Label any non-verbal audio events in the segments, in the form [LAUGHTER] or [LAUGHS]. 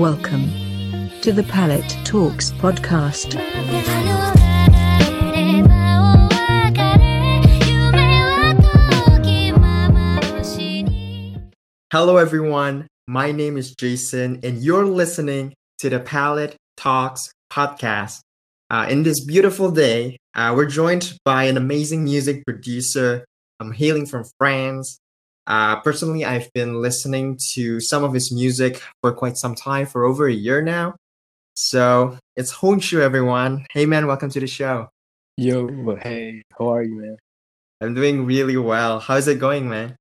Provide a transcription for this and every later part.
Welcome to the Palette Talks podcast. Hello, everyone. My name is Jason, and you're listening to the Palette Talks podcast. Uh, in this beautiful day, uh, we're joined by an amazing music producer. I'm hailing from France. Uh, personally, I've been listening to some of his music for quite some time, for over a year now. So it's Honshu, everyone. Hey, man, welcome to the show. Yo, hey, how are you, man? I'm doing really well. How's it going, man?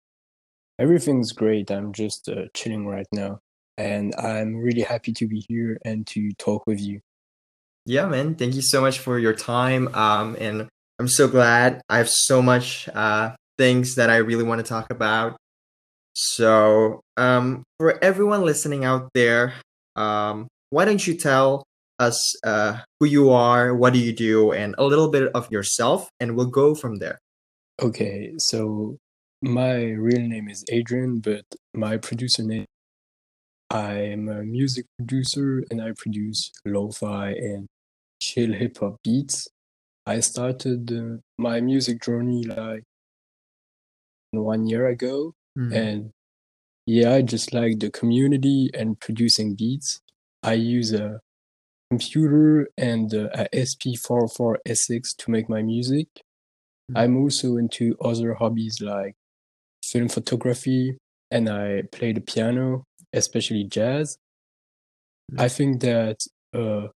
Everything's great. I'm just uh, chilling right now, and I'm really happy to be here and to talk with you. Yeah, man. Thank you so much for your time. Um, and I'm so glad. I have so much uh, things that I really want to talk about. So, um, for everyone listening out there, um, why don't you tell us uh, who you are, what do you do, and a little bit of yourself, and we'll go from there. Okay, so my real name is Adrian, but my producer name. I'm a music producer and I produce lo-fi and chill hip hop beats. I started uh, my music journey like one year ago, Mhm. and yeah, I just like the community and producing beats. I use a computer and a SP-404SX to make my music. I'm also into other hobbies like film photography and I play the piano, especially jazz. I think that uh,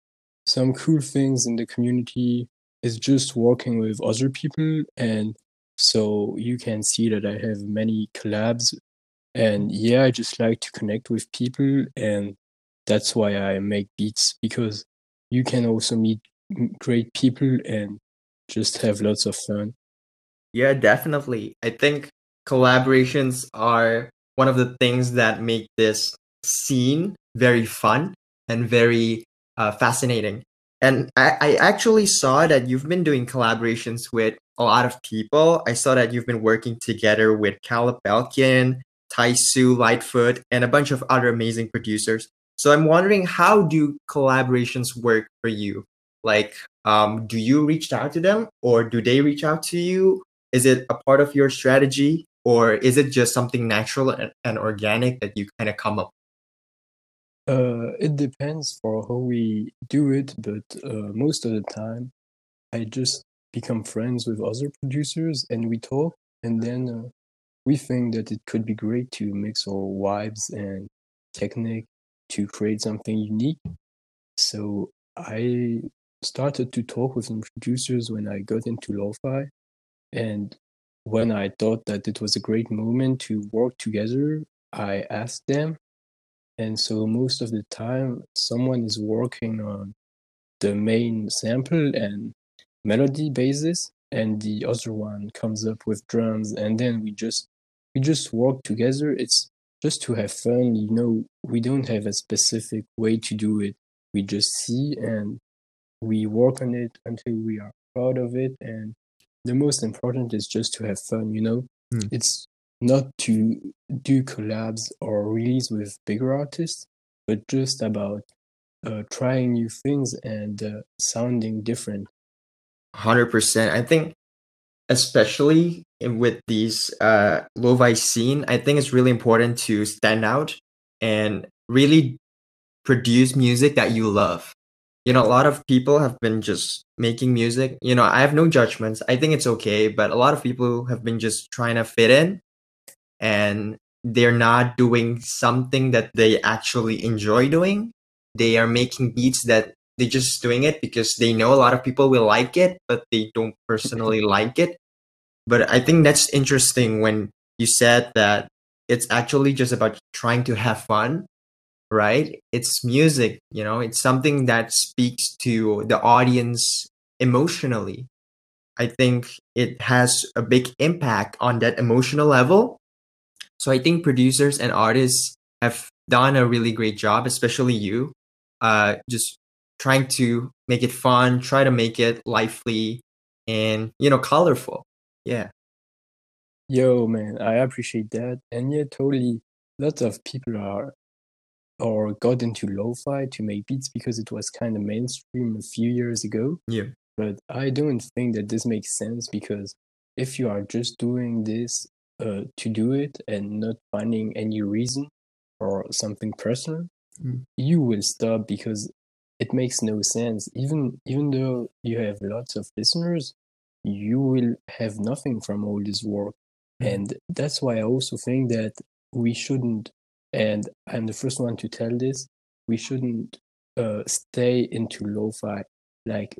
some cool things in the community is just working with other people and so you can see that I have many collabs and yeah, I just like to connect with people and that's why I make beats because you can also meet great people and just have lots of fun. Yeah, definitely. I think collaborations are one of the things that make this scene very fun and very uh, fascinating. And I, I actually saw that you've been doing collaborations with a lot of people. I saw that you've been working together with Caleb Belkin, Taisu, Lightfoot, and a bunch of other amazing producers. So I'm wondering how do collaborations work for you? Like, um, do you reach out to them or do they reach out to you? Is it a part of your strategy or is it just something natural and, and organic that you kind of come up Uh, it depends for how we do it, but uh, most of the time, I just become friends with other producers and we talk, and then uh, we think that it could be great to mix our vibes and technique to create something unique. So I started to talk with some producers when I got into lo-fi, and when I thought that it was a great moment to work together, I asked them and so most of the time someone is working on the main sample and melody basis and the other one comes up with drums and then we just we just work together. It's just to have fun you know we don't have a specific way to do it. We just see and we work on it until we are proud of it. And the most important is just to have fun you know? Hmm. it's not to do collabs or release with bigger artists, but just about uh, trying new things and uh, sounding different. 100% i think especially with these uh lo-fi scene i think it's really important to stand out and really produce music that you love. You know a lot of people have been just making music. You know i have no judgments. I think it's okay but a lot of people have been just trying to fit in and they're not doing something that they actually enjoy doing. They are making beats that they're just doing it because they know a lot of people will like it but they don't personally [LAUGHS] like it. But i think that's interesting when you said that it's actually just about trying to have fun right? It's music you know? It's something that speaks to the audience emotionally. I think it has a big impact on that emotional level so i think producers and artists have done a really great job especially you uh just trying to make it fun try to make it lively and you know colorful yeah Yo, man, I appreciate that. And yeah, totally. Lots of people are or got into lo-fi to make beats because it was kind of mainstream a few years ago. Yeah. But I don't think that this makes sense because if you are just doing this uh, to do it and not finding any reason or something personal, Mm. you will stop because it makes no sense. Even even though you have lots of listeners, you will have nothing from all this work. Mm. And that's why I also think that we shouldn't, and I'm the first one to tell this, we shouldn't uh, stay into lo-fi. Like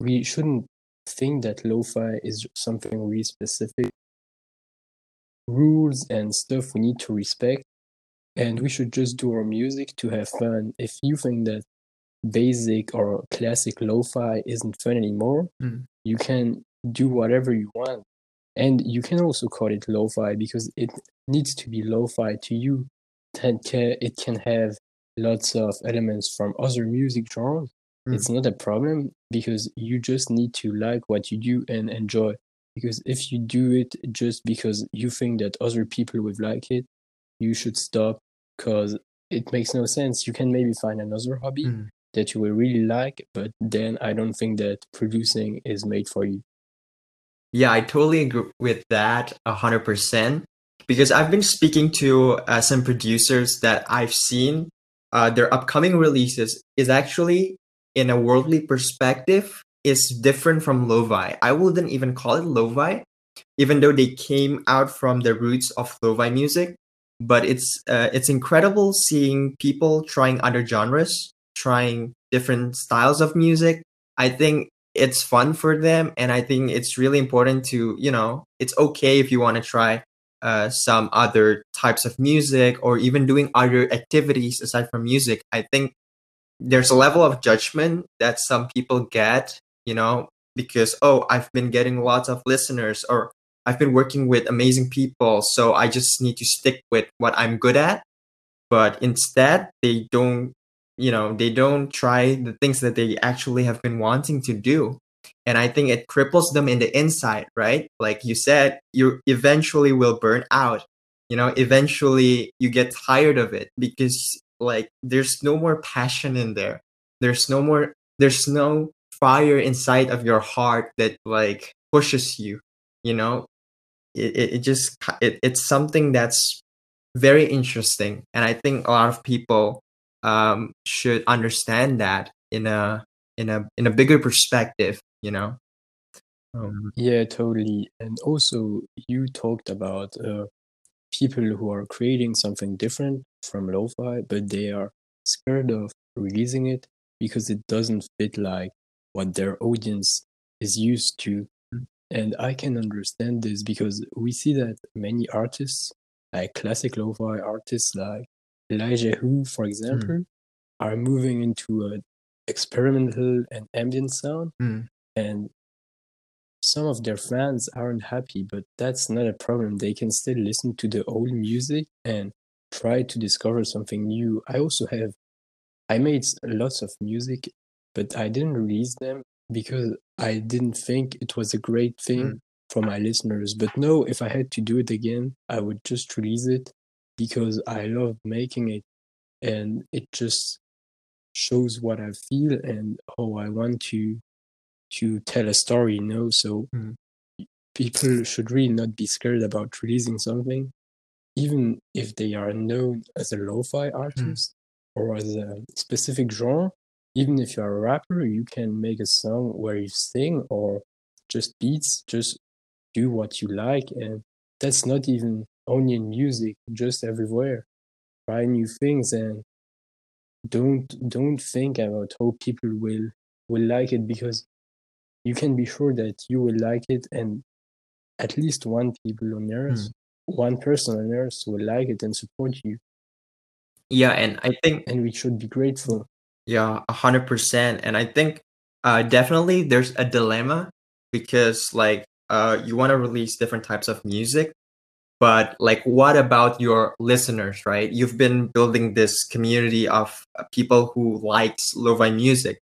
we shouldn't think that lo-fi is something really specific rules and stuff we need to respect. And we should just do our music to have fun. If you think that basic or classic lo-fi isn't fun anymore Mm. you can do whatever you want. And you can also call it lo-fi because it needs to be lo-fi to you. It can have lots of elements from other music genres. Mm. it's not a problem because you just need to like what you do and enjoy because if you do it just because you think that other people would like it you should stop because it makes no sense you can maybe find another hobby Mm. that you will really like but then i don't think that producing is made for you Yeah, I totally agree with that a hundred percent. Because I've been speaking to uh, some producers that I've seen, uh, their upcoming releases is actually in a worldly perspective is different from lo-fi. I wouldn't even call it lo-fi, even though they came out from the roots of lo-fi music. But it's uh, it's incredible seeing people trying other genres, trying different styles of music. I think it's fun for them and i think it's really important to you know it's okay if you want to try uh, some other types of music or even doing other activities aside from music i think there's a level of judgment that some people get you know because oh i've been getting lots of listeners or i've been working with amazing people so i just need to stick with what i'm good at. But instead they don't you know they don't try the things that they actually have been wanting to do. And i think it cripples them in the inside right? Like you said you eventually will burn out. You know eventually you get tired of it because like there's no more passion in there. There's no more there's no fire inside of your heart that like pushes you you know? It, it, it just it, it's something that's very interesting and i think a lot of people um, should understand that in a in a in a bigger perspective you know? Um, yeah totally and also you talked about uh, people who are creating something different from lo-fi but they are scared of releasing it because it doesn't fit like what their audience is used to Mm. and i can understand this because we see that many artists like classic lo-fi artists like Elijah Who, for example, are moving into a experimental and ambient sound, Mm. and some of their fans aren't happy, but that's not a problem. They can still listen to the old music and try to discover something new. I also have, I made lots of music, but I didn't release them because I didn't think it was a great thing Mm. for my listeners. But no, if I had to do it again, I would just release it because I love making it and it just shows what I feel and how I want to to tell a story, you know. So Mm. people should really not be scared about releasing something, even if they are known as a lo-fi artist or as a specific genre. Even if you are a rapper, you can make a song where you sing or just beats, just do what you like and that's not even only in music, just everywhere. Try new things and don't don't think about how people will will like it because you can be sure that you will like it and at least one people on hmm. earth one person on earth will like it and support you. Yeah and i think and we should be grateful Yeah, a hundred percent. And I think uh definitely there's a dilemma because like uh you want to release different types of music, but like what about your listeners, right? You've been building this community of uh, people who likes lo-fi music.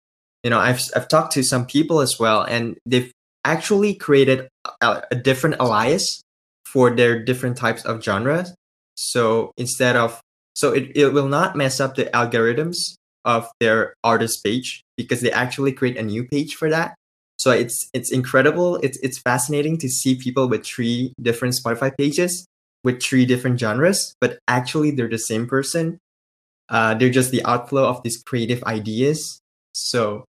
You know, I've I've talked to some people as well, and they've actually created a, a different alias for their different types of genres. So instead of so it, it will not mess up the algorithms of their artist page because they actually create a new page for that. So it's it's incredible. It's it's fascinating to see people with three different spotify pages with three different genres but actually they're the same person. Uh, they're just the outflow of these creative ideas. So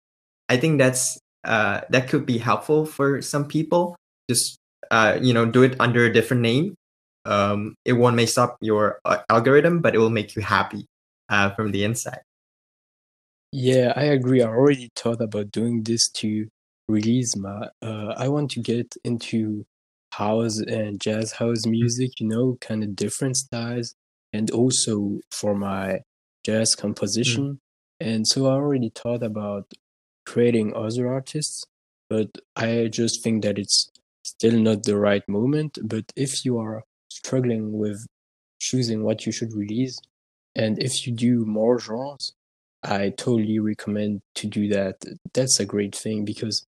i think that's uh, that could be helpful for some people. Just uh, you know do it under a different name. Um, it won't mess up your uh, algorithm but it will make you happy uh, from the inside Yeah, I agree. I already thought about doing this to release my. Uh, I want to get into house and jazz house music, you know, kind of different styles, and also for my jazz composition. And so I already thought about creating other artists, but I just think that it's still not the right moment. But if you are struggling with choosing what you should release, and if you do more genres, I totally recommend to do that. That's a great thing because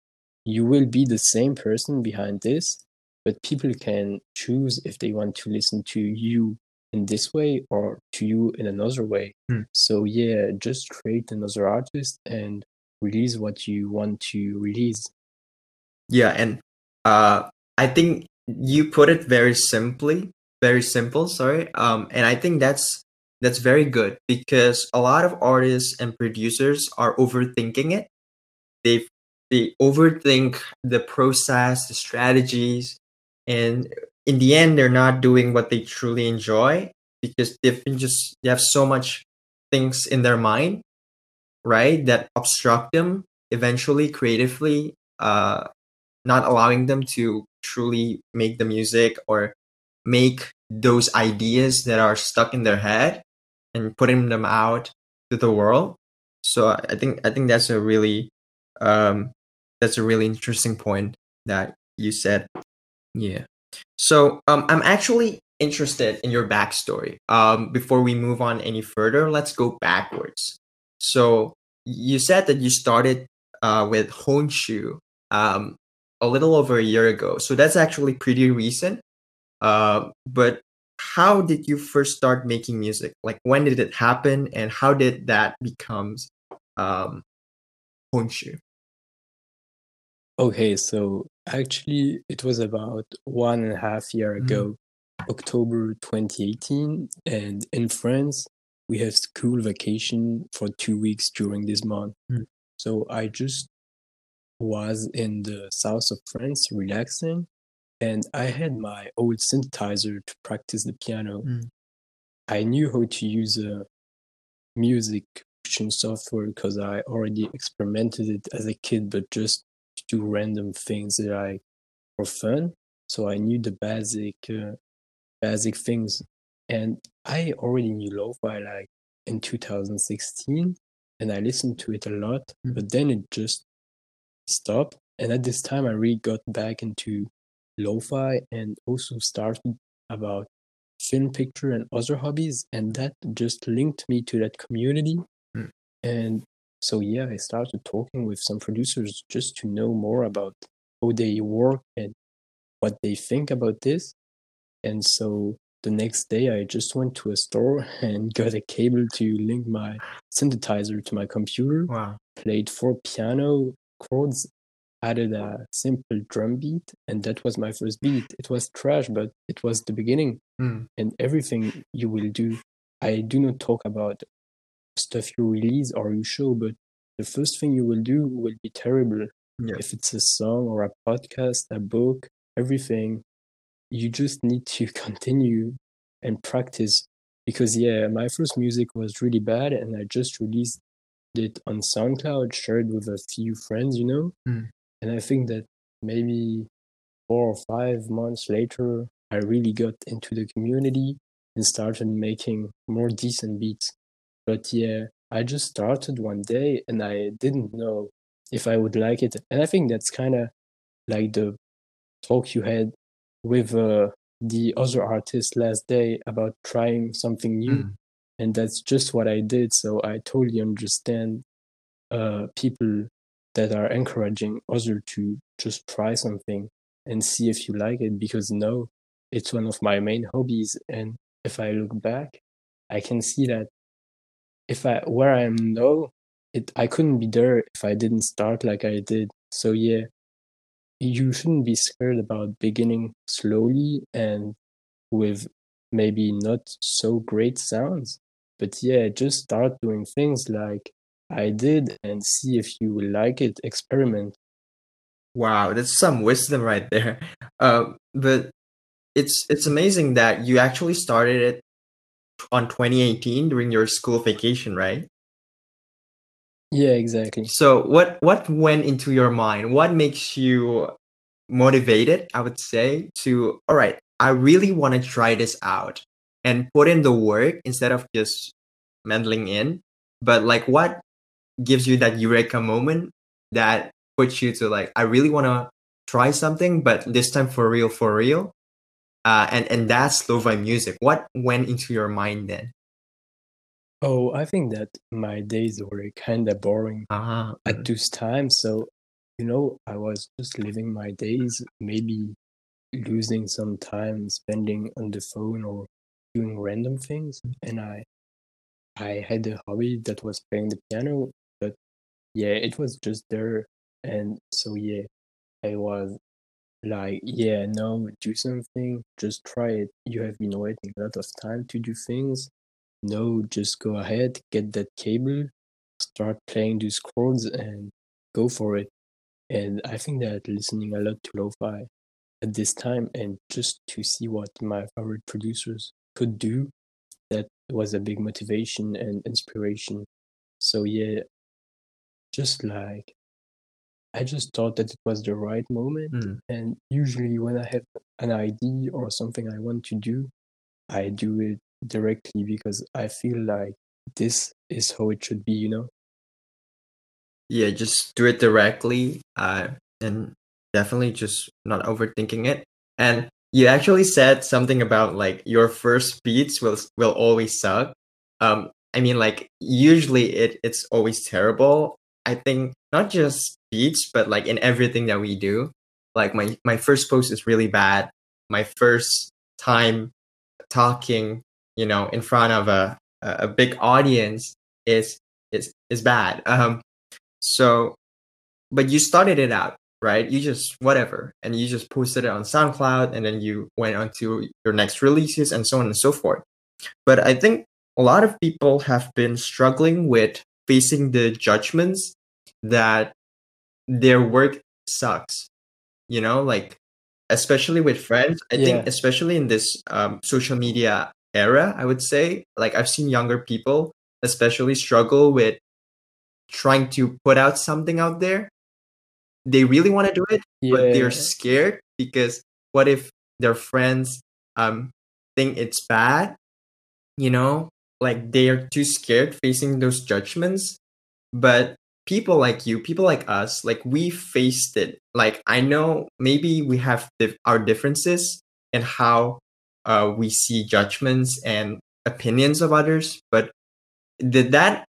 you will be the same person behind this, but people can choose if they want to listen to you in this way or to you in another way. Hmm. So yeah, just create another artist and release what you want to release. Yeah, and uh, I think you put it very simply, very simple. Sorry, um, and I think that's that's very good because a lot of artists and producers are overthinking it. They they overthink the process, the strategies, and in the end, they're not doing what they truly enjoy because they've been just they have so much things in their mind, right, that obstruct them eventually creatively, uh, not allowing them to truly make the music or make those ideas that are stuck in their head and putting them out to the world. So I think I think that's a really um, that's a really interesting point that you said. Yeah. So um, I'm actually interested in your backstory. Um, before we move on any further, let's go backwards. So you said that you started uh, with Honshu um, a little over a year ago. So that's actually pretty recent. Uh, but how did you first start making music? Like when did it happen, and how did that becomes um, Honshu? Okay, so actually, it was about one and a half year Mm. ago, October 2018, and in France, we have school vacation for two weeks during this month. Mm. So I just was in the south of France relaxing, and I had my old synthesizer to practice the piano. Mm. I knew how to use a music production software because I already experimented it as a kid, but just to do random things that I for fun. So I knew the basic uh, basic things, and I already knew lo-fi like in 2016, and I listened to it a lot. Mm. But then it just stopped, and at this time I really got back into lo-fi and also started about film picture and other hobbies, and that just linked me to that community. Mm. And so yeah, I started talking with some producers just to know more about how they work and what they think about this. And so the next day, I just went to a store [LAUGHS] and got a cable to link my synthesizer to my computer, Wow. played four piano chords, added a simple drum beat, and that was my first beat. It was trash, but it was the beginning. Mm. And everything you will do, I do not talk about stuff you release or you show, but the first thing you will do will be terrible Yeah. if it's a song or a podcast, a book, everything, you just need to [LAUGHS] continue and practice. Because, yeah, my first music was really bad and I just released it on SoundCloud, shared with a few friends, you know? Mm. And I think that maybe four or five months later, I really got into the community and started making more decent beats. But yeah, I just started one day and I didn't know if I would like it. And I think that's kind of like the talk you had with uh, the other artist last day about trying something new. Mm. And that's just what I did. So I totally understand uh, people that are encouraging other to just try something and see if you like it because no, it's one of my main hobbies. And if I look back, I can see that if I where I am now, it I couldn't be there if I didn't start like I did. So yeah, you shouldn't be scared about beginning slowly and with maybe not so great sounds. But yeah, just start doing things like I did and see if you will like it. Experiment. Wow, that's some wisdom right there. Um, [LAUGHS] but it's it's amazing that you actually started it on 2018 during your school vacation, right? Yeah, exactly. So what what went into your mind? What makes you motivated, I would say, to all right, I really want to try this out and put in the work instead of just meddling in. But like what gives you that eureka moment that puts you to like, I really want to try something, but this time for real, for real. Uh, and and that's lo-fi music. What went into your mind then? Oh, I think that my days were kind of boring Uh-huh. at those times. So, you know, I was just living my days, maybe losing some time spending on the phone or doing random things. And I I had a hobby that was playing the piano, yeah, it was just there. And so yeah, I was like, yeah, no, do something, just try it. You have been waiting a lot of time to do things. No, just go ahead, get that cable, start playing these chords and go for it. And I think that listening a lot to lo-fi at this time and just to see what my favorite producers could do, that was a big motivation and inspiration. So yeah, just like I just thought that it was the right moment. Mm. And usually when I have an idea or something I want to do, I do it directly because I feel like this is how it should be, you know? Yeah, just do it directly. Uh, and definitely just not overthinking it. And you actually said something about like your first beats will will always suck. Um, I mean, like usually it it's always terrible. I think not just beats, but like in everything that we do. Like my my first post is really bad. My first time talking, you know, in front of a a big audience is is is bad. [LAUGHS] Um, so, but you started it out, right? You just whatever, and you just posted it on SoundCloud, and then you went on to your next releases, and so on and so forth. But I think a lot of people have been struggling with facing the judgments that their work sucks. You know, like especially with friends. I Yeah. think especially in this um, social media era, I would say, like I've seen younger people especially struggle with trying to put out something out there. They really want to do it, but they're scared because what if their friends um think it's bad? You know, like they are too scared facing those judgments. But people like you, people like us, like we faced it. Like I know maybe we have dif- our differences in how uh, we see judgments and opinions of others, but did that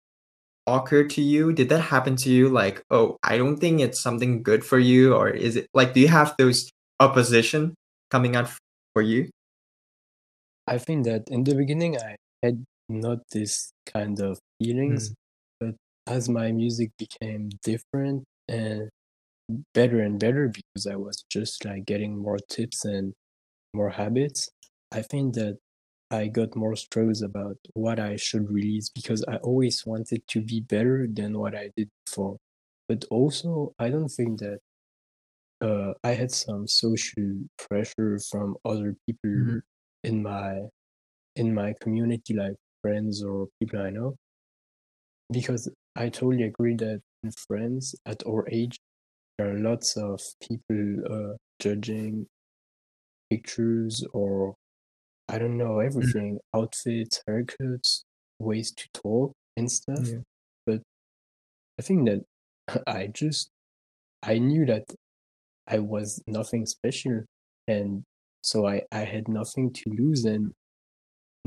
occur to you? Did that happen to you? Like, oh, I don't think it's something good for you, or is it like, do you have those opposition coming out for you? I think that in the beginning I had not this kind of feelings, but as my music became different and better and better because I was just like getting more tips and more habits, I think that I got more struggles about what I should release because I always wanted to be better than what I did before. But also, I don't think that uh, I had some social pressure from other people Mhm. in my in my community, like friends or people I know, because I totally agree that in friends at our age, there are lots of people uh, judging pictures or I don't know everything, outfits, haircuts, ways to talk and stuff. Yeah. But I think that [LAUGHS] I just I knew that I was nothing special and so I, I had nothing to lose and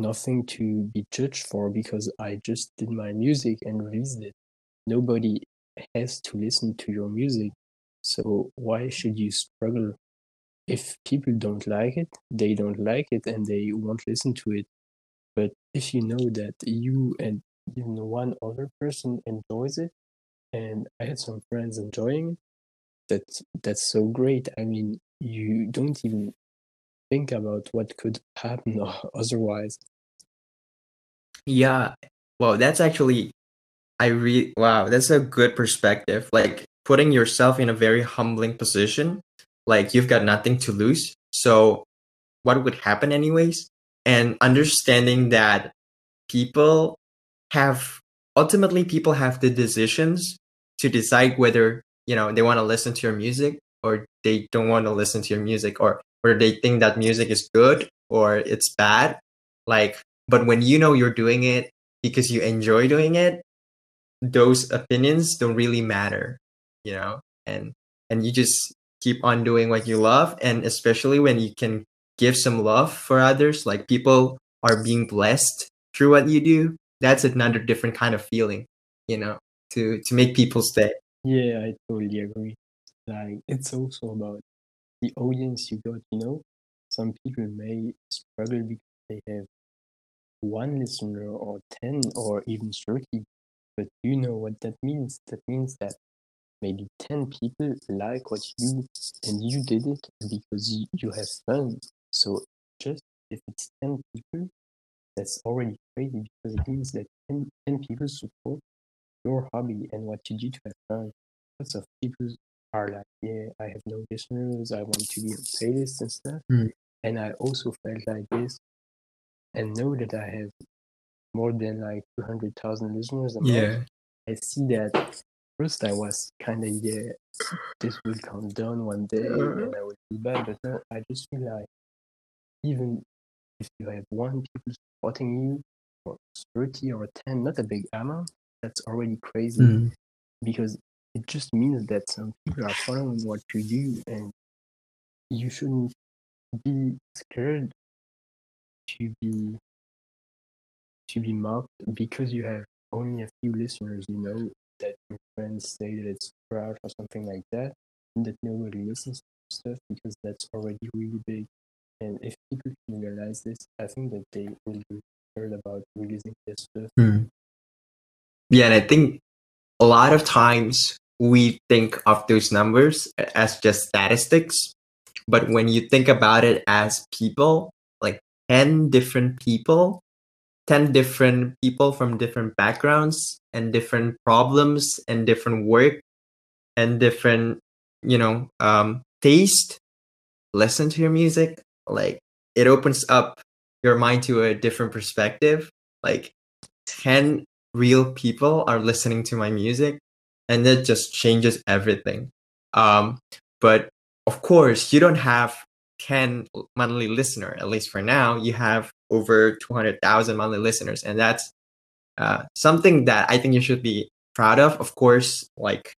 nothing to be judged for because I just did my music and released it. Nobody has to listen to your music. So why should you struggle? If people don't like it, they don't like it and they won't listen to it. But if you know that you and even one other person enjoys it, and I had some friends enjoying it, that's that's so great. I mean, you don't even think about what could happen [LAUGHS] otherwise. Yeah. Well, that's actually I re wow, that's a good perspective. Like putting yourself in a very humbling position, like you've got nothing to lose. So what would happen anyways? And understanding that people have ultimately people have the decisions to decide whether, you know, they want to listen to your music or they don't want to listen to your music or whether they think that music is good or it's bad. Like but when you know you're doing it because you enjoy doing it, those opinions don't really matter, you know? And and you just keep on doing what you love and especially when you can give some love for others, like people are being blessed through what you do, that's another different kind of feeling, you know, to to make people stay. Yeah, I totally agree. Like it's also about the audience you got, you know? Some people may struggle because they have one listener or 10 or even 30 but you know what that means. That means that maybe 10 people like what you and you did it because you, have fun. So just if it's 10 people that's already crazy because it means that 10, 10 people support your hobby and what you do to have fun. Lots of people are like yeah i have no listeners. I want to be on playlists and stuff. Mm. and i also felt like this and know that I have more than like 200,000 listeners a month, Yeah. I see that first I was kind of, yeah, this will come down one day and I will be bad. But now I just feel like even if you have one people supporting you or 30 or 10, not a big amount, that's already crazy Mm. because it just means that some people are following what you do and you shouldn't be scared to be to be mocked because you have only a few listeners, you know, that your friends say that it's trash or something like that, and that nobody listens to stuff because that's already really big. And if people can realize this, I think that they will be heard about releasing their stuff. Mm. Yeah, and I think a lot of times we think of those numbers as just statistics, but when you think about it as people, 10 different people, 10 different people from different backgrounds and different problems and different work and different, you know, um, taste, listen to your music, like it opens up your mind to a different perspective. Like 10 real people are listening to my music and that just changes everything. Um, but of course you don't have 10 monthly listener. At least for now you have over 200000 monthly listeners and that's uh, something that i think you should be proud of. Of course like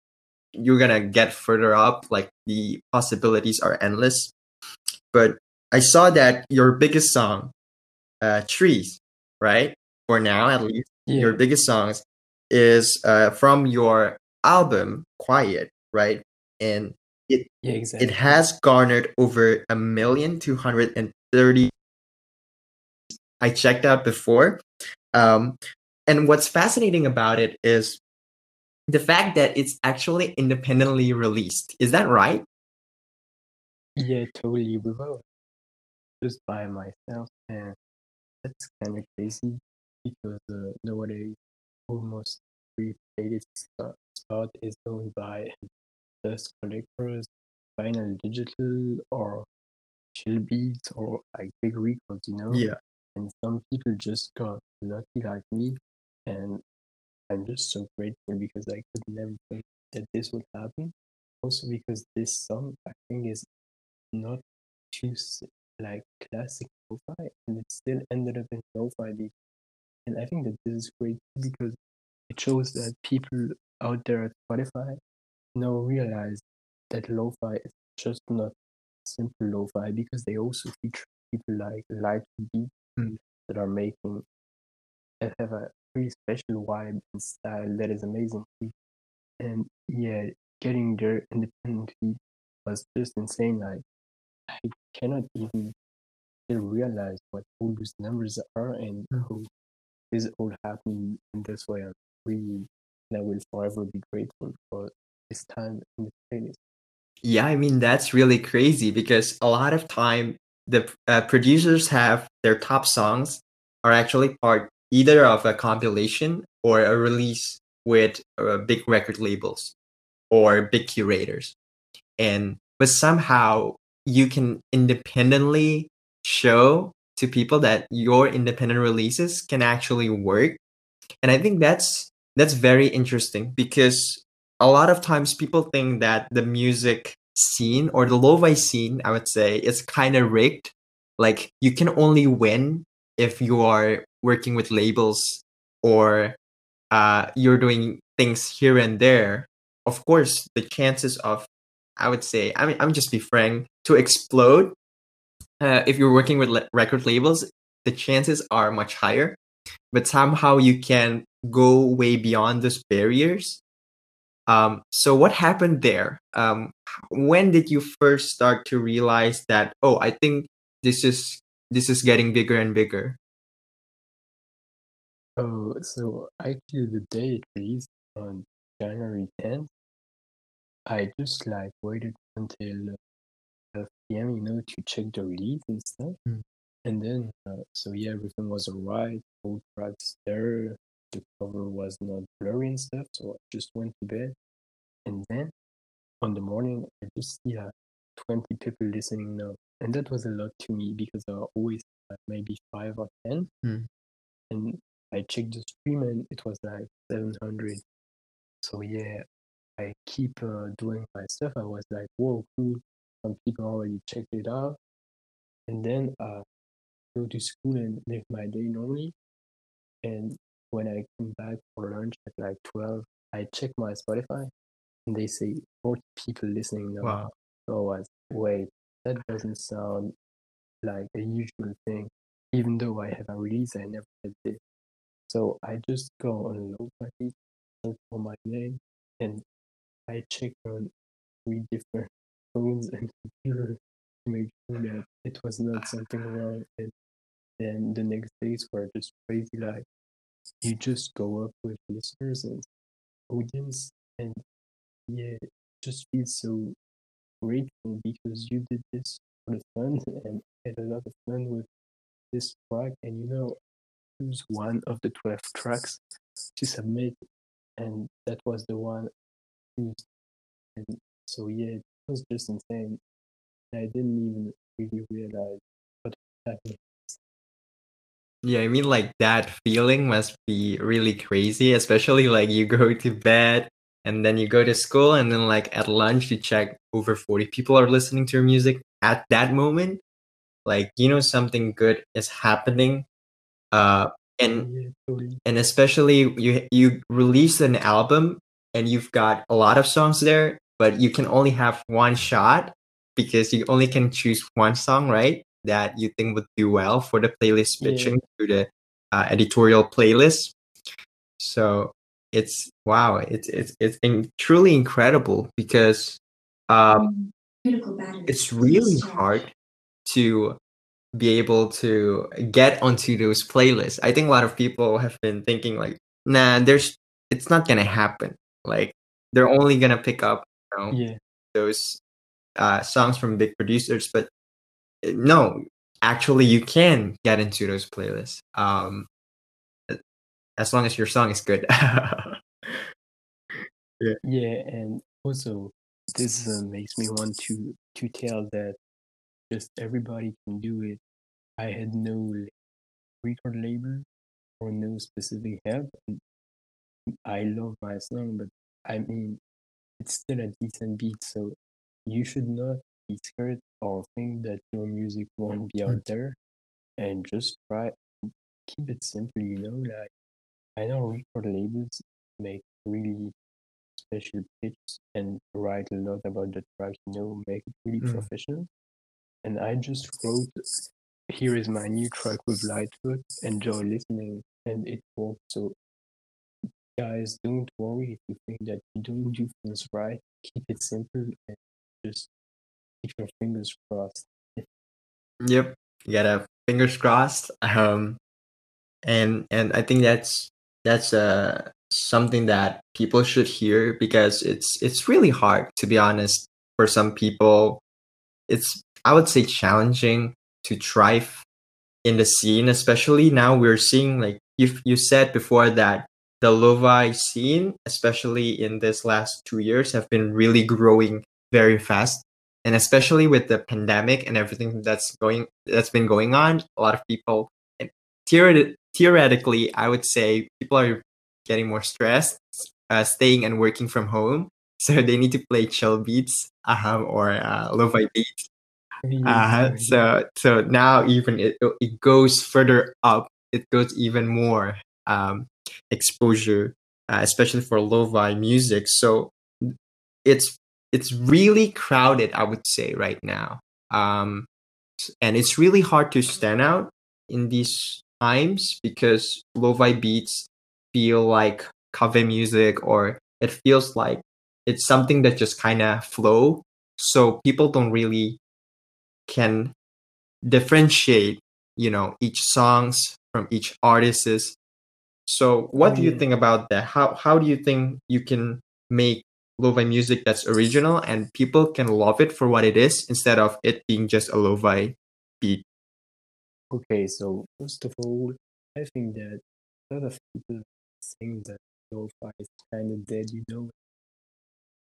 you're gonna get further up like the possibilities are endless. But i saw that your biggest song uh, trees right? For now at least Yeah, your biggest songs is uh, from your album quiet right? And it yeah, it has garnered over a million two hundred and thirty i checked out before um, and what's fascinating about it is the fact that it's actually independently released. Is that right? Yeah, totally without just by myself, and that's kind of crazy because uh, nowadays almost every playlist spot spot is owned by dust collectors, vinyl digital, or chill beats, or like big records, you know. yeah And some people just got lucky like me, and I'm just so grateful because I could never think that this would happen. Also because this song I think is not too like classic lo-fi and it still ended up in lo-fi beat. And I think that this is great because it shows that people out there at Spotify now realize that lo-fi is just not simple lo-fi because they also feature people like Light Beat Mm. that are making that have a pretty special vibe and style that is amazing. And yeah, getting there independently was just insane. Like I cannot even realize what all those numbers are and Mm. how this all happened And that's why I'm really, and I will forever be grateful for time in the playlist. Yeah, I mean that's really crazy because a lot of time the uh, producers have their top songs are actually part either of a compilation or a release with uh, big record labels or big curators, and but somehow you can independently show to people that your independent releases can actually work, and I think that's that's very interesting because a lot of times people think that the music scene or the lo-fi scene i would say is kind of rigged. Like you can only win if you are working with labels or uh, you're doing things here and there. Of course the chances of i would say i mean i'm just be frank to explode uh, if you're working with le- record labels the chances are much higher. But somehow you can go way beyond those barriers um, so what happened there? Um, when did you first start to realize that, oh, I think this is this is getting bigger and bigger? Oh, so actually, the day it released on January 10th, I just like waited until 12 p.m., you know, to check the release and stuff. Mm. And then, uh, so yeah, everything was alright. All tracks there. The cover was not blurry and stuff. So I just went to bed. And then on the morning, I just see uh, 20 people listening now. And that was a lot to me because there are always uh, maybe five or 10. Mm. And I checked the stream and it was like 700. So yeah, I keep uh, doing my stuff. I was like, whoa, cool. Some people already checked it out. And then uh, go to school and live my day normally. And when I came back for lunch at like 12, I check my Spotify and they say 40 people listening now. Wow. So I was, wait, that doesn't sound like a usual thing. Even though I have a release, I never had this. So I just go on low party, search for my name, and I check on three different [LAUGHS] phones and computers to make sure that it was not something wrong. And then the next days were just crazy. Like you just go up with listeners and audience, and yeah, just feels so grateful because you did this for the fun and had a lot of fun with this track. And you know, choose one of the 12 tracks to submit, and that was the one used. And so, yeah, it was just insane. I didn't even really realize what was happening. Yeah, I mean, like that feeling must be really crazy, especially like you [LAUGHS] go to bed and then you go to school, and then like at lunch, you check over 40 people are listening to your music at that moment. Like, you know, something good is happening. Uh, and and especially you you release an album and you've got a lot of songs there but you can only have one shot because you only can choose one song right that you think would do well for the playlist Yeah. pitching to the uh, editorial playlist so it's wow it's it's it's in, truly incredible because um it's really hard to be able to get onto those playlists. I think a lot of people have been thinking like, nah, there's it's not gonna happen. Like they're only gonna pick up you know, Yeah, those uh, songs from big producers, but no, actually you can get into those playlists. Um, as long as your song is good. [LAUGHS] yeah, yeah, and also this uh, makes me want to to tell that just everybody can do it. I had no record label or no specific help. I love my song, but I mean, it's still a decent beat, so you should not be scared or think that your music won't be out there. And just try keep it simple, you know. Like I know record labels make really special pitch and write a lot about the track, you know, make it really Mm. professional. And I just wrote, "Here is my new track with Lightfoot. Enjoy listening," and it worked. So, guys, don't worry if you think that you don't do things right. Keep it simple and just keep your fingers crossed. Yep. You gotta fingers crossed. Um, and and I think that's that's uh something that people should hear because it's it's really hard to be honest for some people. It's I would say challenging to thrive in the scene, especially now we're seeing like you you said before that the lo-fi scene, especially in this last two years, have been really growing very fast. And especially with the pandemic and everything that's going that's been going on, a lot of people and theoret- theoretically, I would say people are getting more stressed, uh, staying and working from home. [LAUGHS] So they need to play chill beats uh, or uh, lo-fi beats. Uh, so so now even it, it goes further up. It goes even more um, exposure uh, especially for lo-fi music. So it's it's really crowded i would say right now. Um, and it's really hard to stand out in these times because lo-fi beats feel like cafe music or it feels like it's something that just kind of flow. So people don't really can differentiate you know each songs from each artists. So what do you think about that? How how do you think you can make lo-fi music that's original and people can love it for what it is instead of it being just a lo-fi beat okay so first of all i think that a lot of people think that lo-fi is kind of dead you know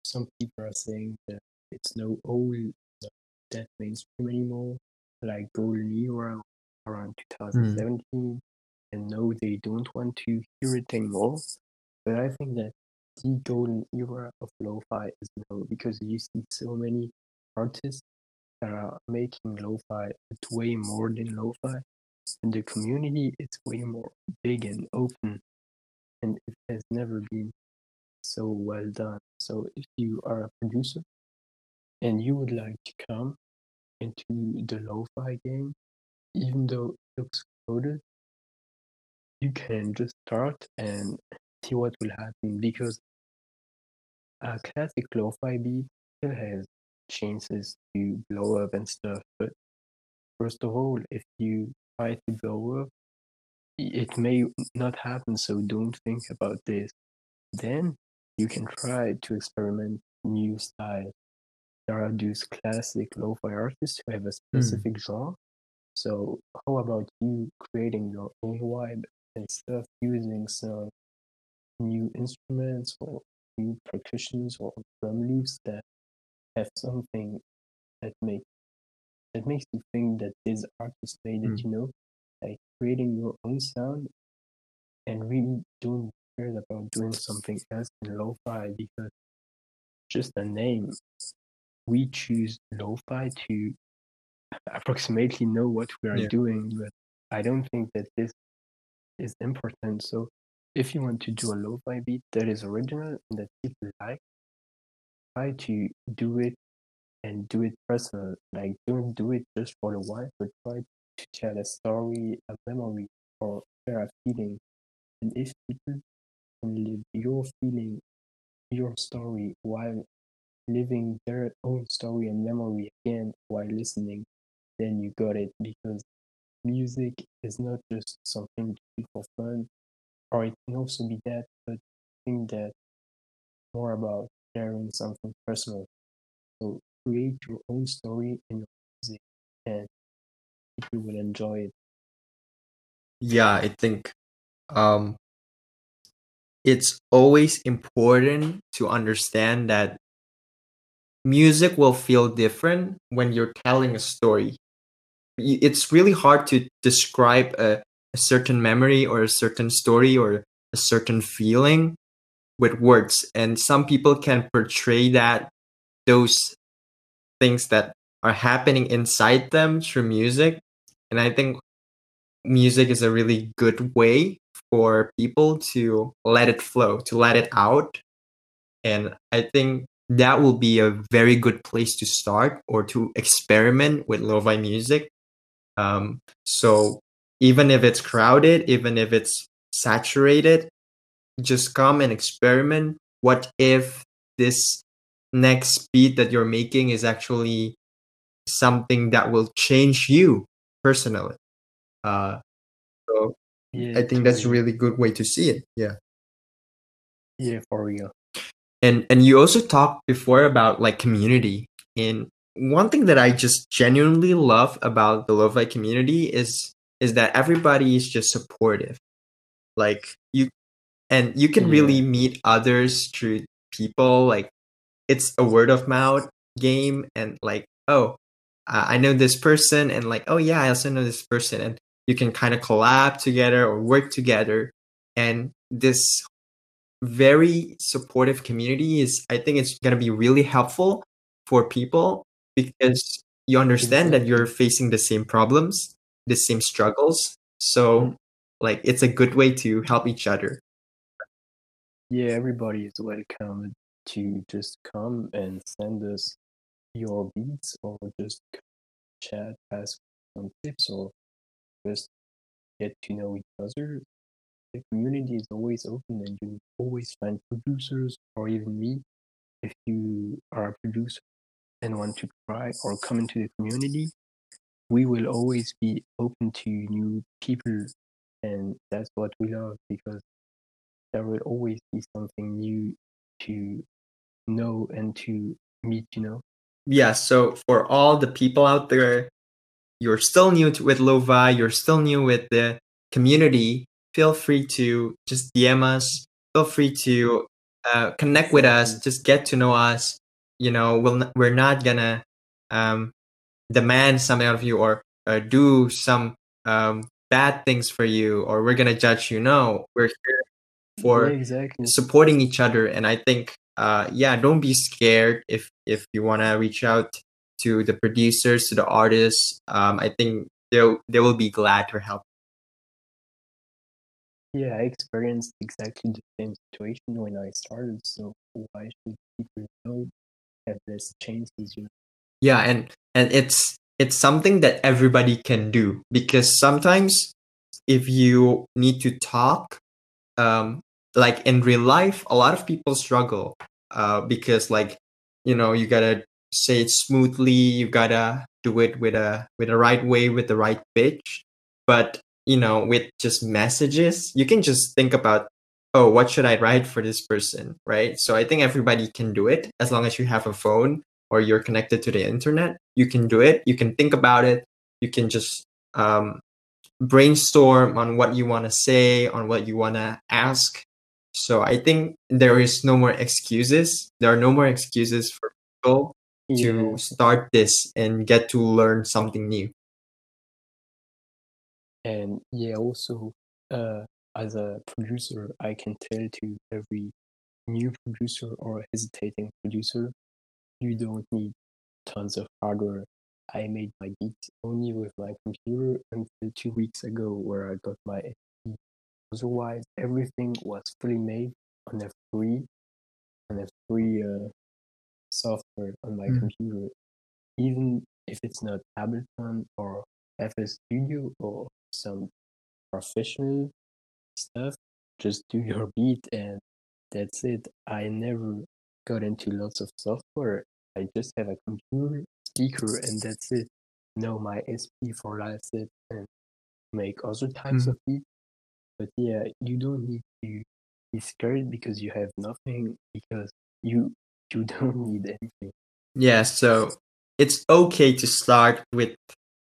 some people are saying that it's no old that mainstream anymore, like golden era around 2017, mm. and no, they don't want to hear it anymore. But I think that the golden era of lo-fi is now because you see so many artists that are making lo-fi it's way more than lo-fi and the community is way more big and open and it has never been so well done. So if you are a producer and you would like to come into the lo-fi game, even though it looks coded, you can just start and see what will happen because a classic lo-fi beat still has chances to blow up and stuff. But first of all, if you try to blow up, it may not happen. So don't think about this. Then you can try to experiment new styles there are these classic lo-fi artists who have a hmm. specific mm. genre. So how about you creating your own vibe and stuff using some new instruments or new percussions or drum loops that have something that make that makes you think that this artist made it, mm. you know, like creating your own sound and really don't care about doing something else in lo-fi because just a name we choose lo-fi to approximately know what we are yeah. doing, but I don't think that this is important. So if you want to do a lo-fi beat that is original and that people like, try to do it and do it personal. Like don't do it just for the wife, but try to tell a story, a memory, or share a feeling. And if people can live your feeling, your story while living their own story and memory again while listening, then you got it because music is not just something to do for fun, or it can also be that, but I think that more about sharing something personal. So create your own story in your music and people will enjoy it. Yeah, I think um it's always important to understand that music will feel different when you're telling a story. It's really hard to describe a, a certain memory or a certain story or a certain feeling with words. And some people can portray that, those things that are happening inside them through music. And I think music is a really good way for people to let it flow, to let it out. And I think that will be a very good place to start or to experiment with lo-fi music. Um, so even if it's crowded, even if it's saturated, just come and experiment. What if this next beat that you're making is actually something that will change you personally. Uh, so Yeah, I think that's a really good way to see it. Yeah. Yeah, for real. and and you also talked before about like community and one thing that i just genuinely love about the lo-fi community is is that everybody is just supportive. Like you and you can really mm-hmm. meet others through people like it's a word of mouth game and like oh i know this person and like oh yeah i also know this person. And you can kind of collab together or work together. And this very supportive community is i think it's going to be really helpful for people because you understand that you're facing the same problems the same struggles so like it's a good way to help each other Yeah, everybody is welcome to just come and send us your beats or just chat, ask some tips, or just get to know each other. The community is always open and you always find producers or even me. If you are a producer and want to try or come into the community, we will always be open to new people and that's what we love because there will always be something new to know and to meet, you know? yeah so for all the people out there you're still new to, with Lova, you're still new with the community feel free to just dm us. Feel free to uh, connect with us. Just get to know us. You know we'll, we're not gonna um, demand something out of you or uh, do some um, bad things for you or we're gonna judge you no we're here for yeah, exactly. supporting each other and i think uh yeah don't be scared if if you want to reach out to the producers to the artists um i think they they will be glad to help Yeah, I experienced exactly the same situation when I started, so why should people know have less chances, you know? Yeah and and it's it's something that everybody can do because sometimes if you need to talk um like in real life a lot of people struggle uh because like you know you gotta say it smoothly you gotta do it with a with the right way with the right pitch. But you know with just messages you can just think about oh what should i write for this person? Right? So i think everybody can do it as long as you have a phone or you're connected to the internet you can do it. You can think about it. You can just um, brainstorm on what you want to say on what you want to ask. So i think there is no more excuses. There are no more excuses for people to start this and get to learn something new. And yeah, also, uh, as a producer, I can tell to every new producer or hesitating producer, you don't need tons of hardware. I made my beats only with my computer until two weeks ago, where I got my SP. Otherwise, everything was fully made on a free, on a free uh, software on my Mm. computer. Even if it's not Ableton or FL Studio or some professional stuff, just do your [LAUGHS] beat and that's it. I never got into lots of software. I just have a computer, speaker, and that's it. Know my SP for live set and make other types Mhm. of beats. But yeah, you don't need to be scared because you have nothing because you you [LAUGHS] don't need anything. yeah so it's okay to start with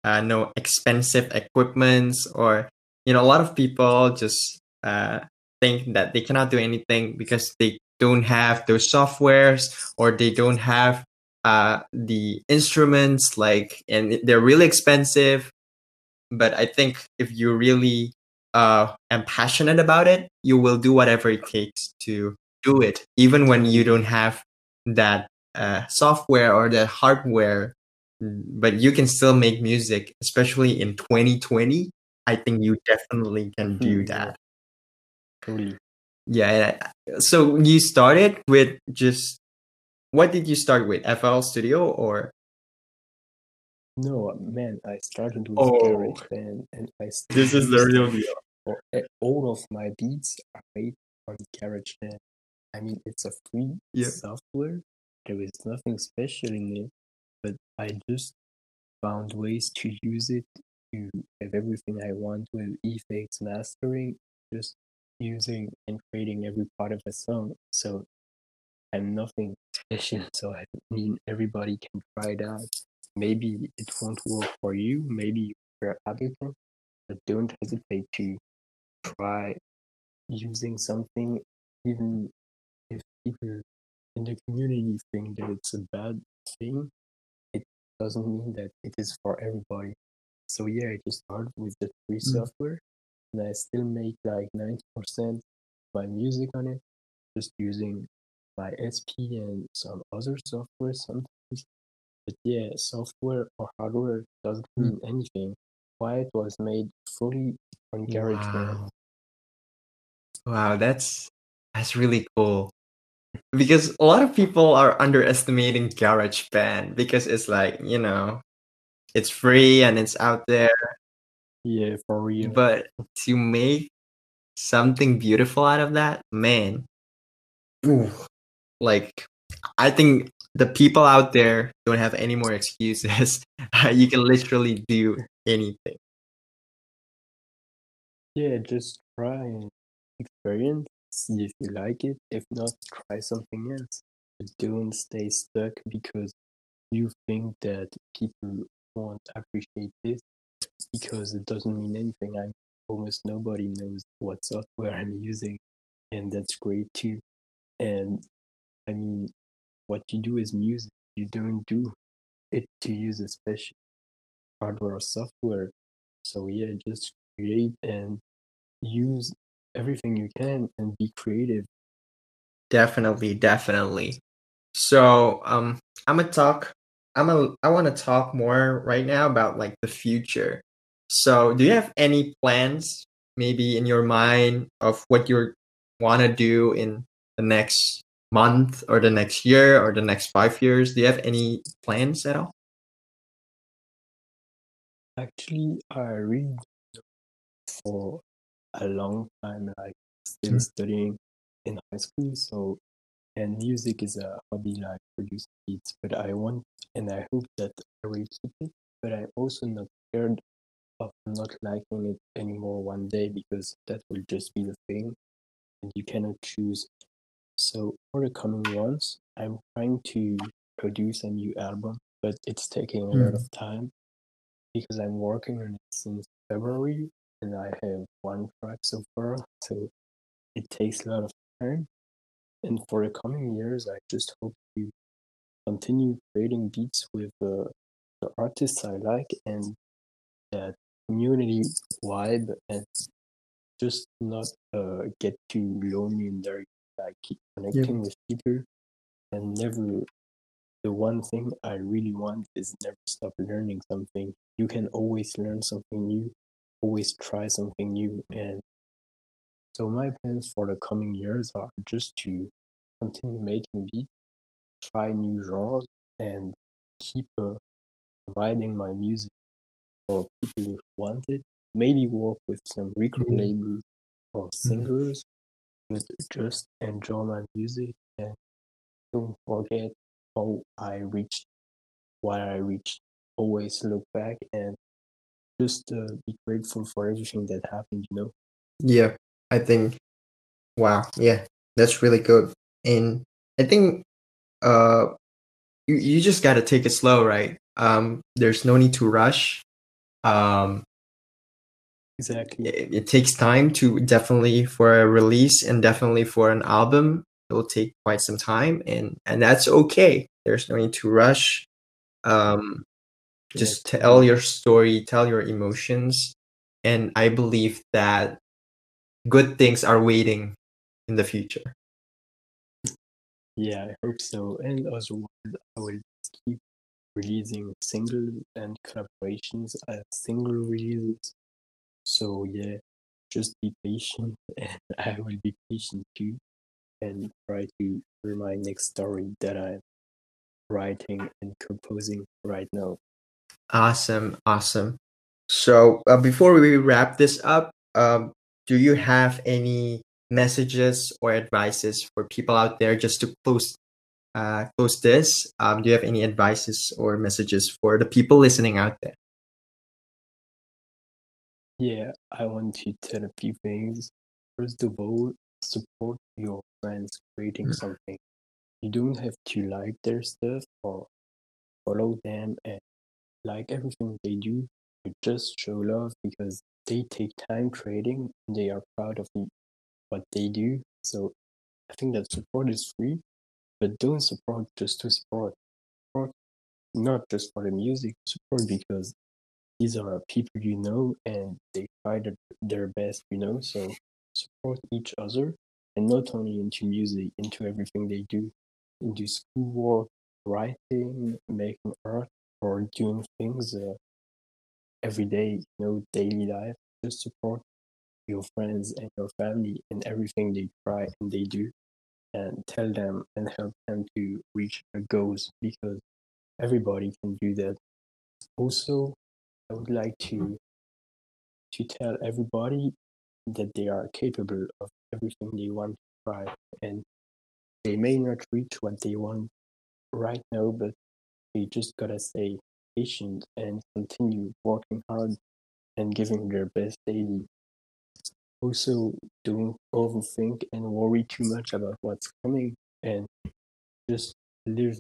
uh, no expensive equipments or you know a lot of people just uh, think that they cannot do anything because they don't have those softwares or they don't have uh, the instruments like and they're really expensive. But i think if you really uh, am passionate about it you will do whatever it takes to do it even when you don't have that uh, software or the hardware. But you can still make music especially in 2020 i think you definitely can do Hmm, that. Totally. Yeah so you started with just what did you start with fl studio or No, man, I started with Oh. GarageBand and I [LAUGHS] this is the real deal e- eh, all of my beats are made on GarageBand. I mean, it's a free Yeah. software. There is nothing special in it, but I just found ways to use it to have everything I want with effects mastering, just using and creating every part of a song. So I'm nothing special. So I mean, everybody can try it out. Maybe it won't work for you. Maybe you're Ableton, but don't hesitate to try using something, even if people in the community think that it's a bad thing. It doesn't mean that it is for everybody. So yeah, I just started with the free Mm. software, and I still make like ninety percent my music on it, just using my SP and some other software sometimes. But yeah, software or hardware doesn't Mm. mean anything. Why it was made fully on GarageBand. Wow. Wow, that's that's really cool. Because a lot of people are underestimating GarageBand because it's like, you know, it's free and it's out there, Yeah, for real. but to make something beautiful out of that, man. ooh, like I think the people out there don't have any more excuses. [LAUGHS] you can literally do anything. Yeah, just try and experience, see if you like it. If not, try something else. But don't stay stuck because you think that people won't appreciate this because it doesn't mean anything. I'm almost nobody knows what software I'm using, and that's great too. And I mean, what you do is music. You don't do it to use a special hardware or software. So yeah, just create and use everything you can and be creative. Definitely, definitely. So, um, I'm gonna talk. I'm a. I want to talk more right now about like the future. So, do you have any plans, maybe in your mind, of what you want to do in the next month or the next year or the next five years? Do you have any plans at all? Actually, I read for a long time, like still Sure. Hmm. studying in high school. So, and music is a hobby, like produce beats. But I want and I hope that I will keep it. But I'm also not scared of not liking it anymore one day because that will just be the thing, and you cannot choose. So for the coming ones, I'm trying to produce a new album, but it's taking a lot Mm. of time because I'm working on it since February and I have one track so far, so it takes a lot of time. And for the coming years, I just hope to continue creating beats with uh, the artists I like and that community vibe and just not uh, get too lonely in there. I keep connecting with people and never. The one thing I really want is never stop learning something. You can always learn something new, always try something new, and so my plans for the coming years are just to continue making beats, try new genres, and keep uh, providing my music for people who want it. Maybe work with some record Mhm. labels or singers, but just enjoy my music and don't forget how I reached what I reached. Always look back and just uh, be grateful for everything that happened, you know? Yeah, I think. Wow. Yeah, that's really good. And I think, uh, you you just gotta take it slow, right? Um, there's no need to rush. Um, Exactly. it, it takes time to definitely for a release and definitely for an album it will take quite some time and and that's okay there's no need to rush um just Yeah. tell your story tell your emotions and i believe that good things are waiting in the future Yeah, I hope so. And otherwise, I will keep releasing singles and collaborations as single releases. So yeah, just be patient, [LAUGHS] and I will be patient too, and try to hear my next story that I'm writing and composing right now. awesome awesome so uh, before we wrap this up um do you have any messages or advices for people out there just to close uh, close this um, do you have any advices or messages for the people listening out there Yeah, I want to tell a few things. First of all, support your friends creating Mm. something. You don't have to like their stuff or follow them and like everything they do. You just show love because they take time creating and they are proud of what they do. So I think that support is free, but don't support just to support. Support not just for the music, support because these are people you know and they try their, best, you know. So support each other and not only into music, into everything they do, into schoolwork, writing, making art, or doing things uh, every day, you know, daily life. Just support your friends and your family in everything they try and they do, and tell them and help them to reach their goals because everybody can do that. Also, I would like to mm-hmm. to tell everybody that they are capable of everything they want to try and they may not reach what they want right now but they just gotta stay patient and continue working hard and giving their best daily also don't overthink and worry too much about what's coming and just live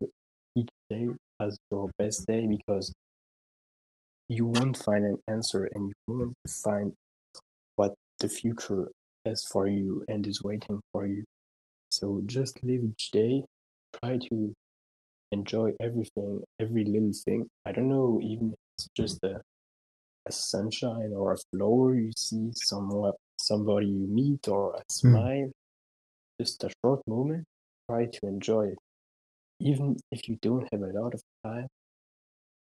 each day as your best day because you won't find an answer and you won't find what the future has for you and is waiting for you. So just live each day, try to enjoy everything, every little thing. I don't know, even if it's just a, a sunshine or a flower you see somewhere, somebody you meet or a hmm. smile, just a short moment, try to enjoy it. Even if you don't have a lot of time,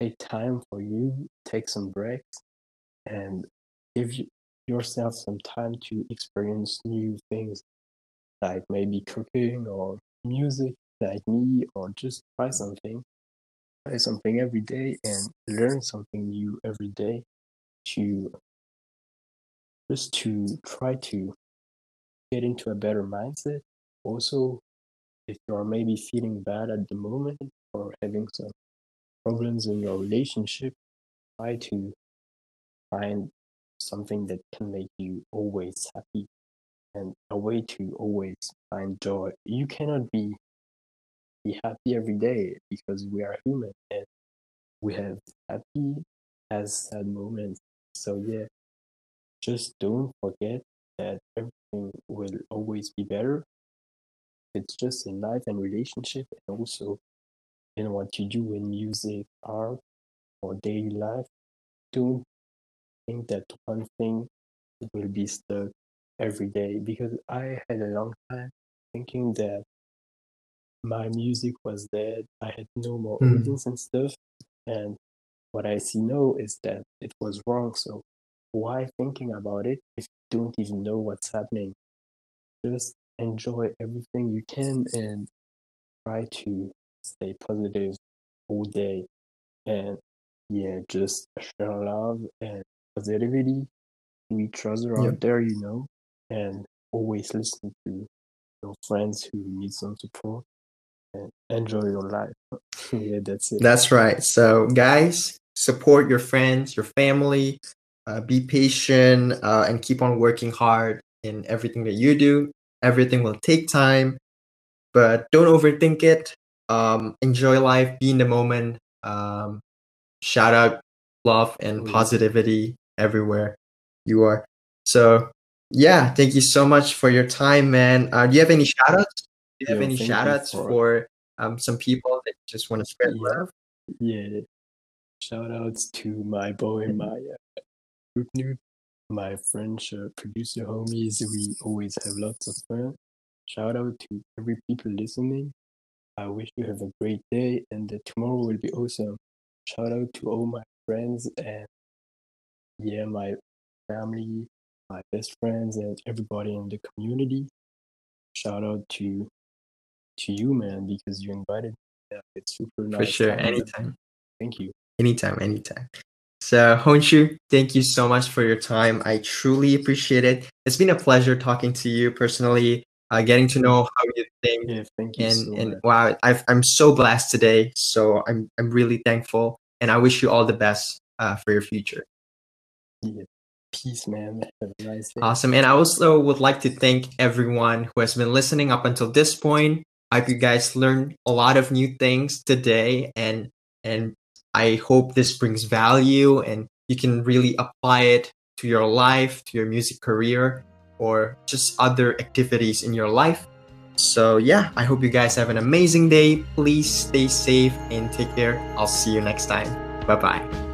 take time for you, take some breaks, and give yourself some time to experience new things, like maybe cooking or music, like me, or just try something. Try something every day and learn something new every day to just to try to get into a better mindset. Also, if you are maybe feeling bad at the moment or having some problems in your relationship, try to find something that can make you always happy and a way to always find joy. You cannot be be happy every day because we are human and we have happy as sad moments. So yeah, just don't forget that everything will always be better. It's just in life and relationship and also in what you do in music, art, or daily life. Don't think that one thing will be stuck every day because I had a long time thinking that my music was dead. I had no more Mm. audience and stuff. And what I see now is that it was wrong. So why thinking about it if you don't even know what's happening? Just enjoy everything you can and try to stay positive all day. And yeah, just share love and positivity to each other out there, you know, and always listen to your friends who need some support and enjoy your life. [LAUGHS] yeah, that's it. That's right. So, guys, support your friends, your family, uh, be patient, uh, and keep on working hard in everything that you do. Everything will take time, but don't overthink it. Um, enjoy life, be in the moment. Um, shout out love and positivity everywhere you are. So, yeah, thank you so much for your time, man. Uh, do you have any shout outs? Do you have Yo, any shout outs for- for um, some people that just want to spread Yeah. love? Yeah. Shout outs to my boy [LAUGHS] Maya, my French uh, producer homies. We always have lots of fun. Shout out to every people listening. I wish you have a great day and that tomorrow will be awesome. Shout out to all my friends and yeah, my family, my best friends, and everybody in the community. Shout out to to you, man, because you invited me. Yeah, It's super nice. For sure, anytime. Thank you. Anytime, anytime. So, Honshu, thank you so much for your time. I truly appreciate it. It's been a pleasure talking to you personally, uh, getting to know how you think, Yeah, thank you and so and wow, I've, I'm so blessed today. So I'm I'm really thankful, and I wish you all the best uh, for your future. Yeah. Peace, man. Nice. Awesome. And I also would like to thank everyone who has been listening up until this point. I hope you guys learned a lot of new things today and and I hope this brings value and you can really apply it to your life, to your music career, or just other activities in your life. So, yeah, I hope you guys have an amazing day. Please stay safe and take care. I'll see you next time. Bye bye.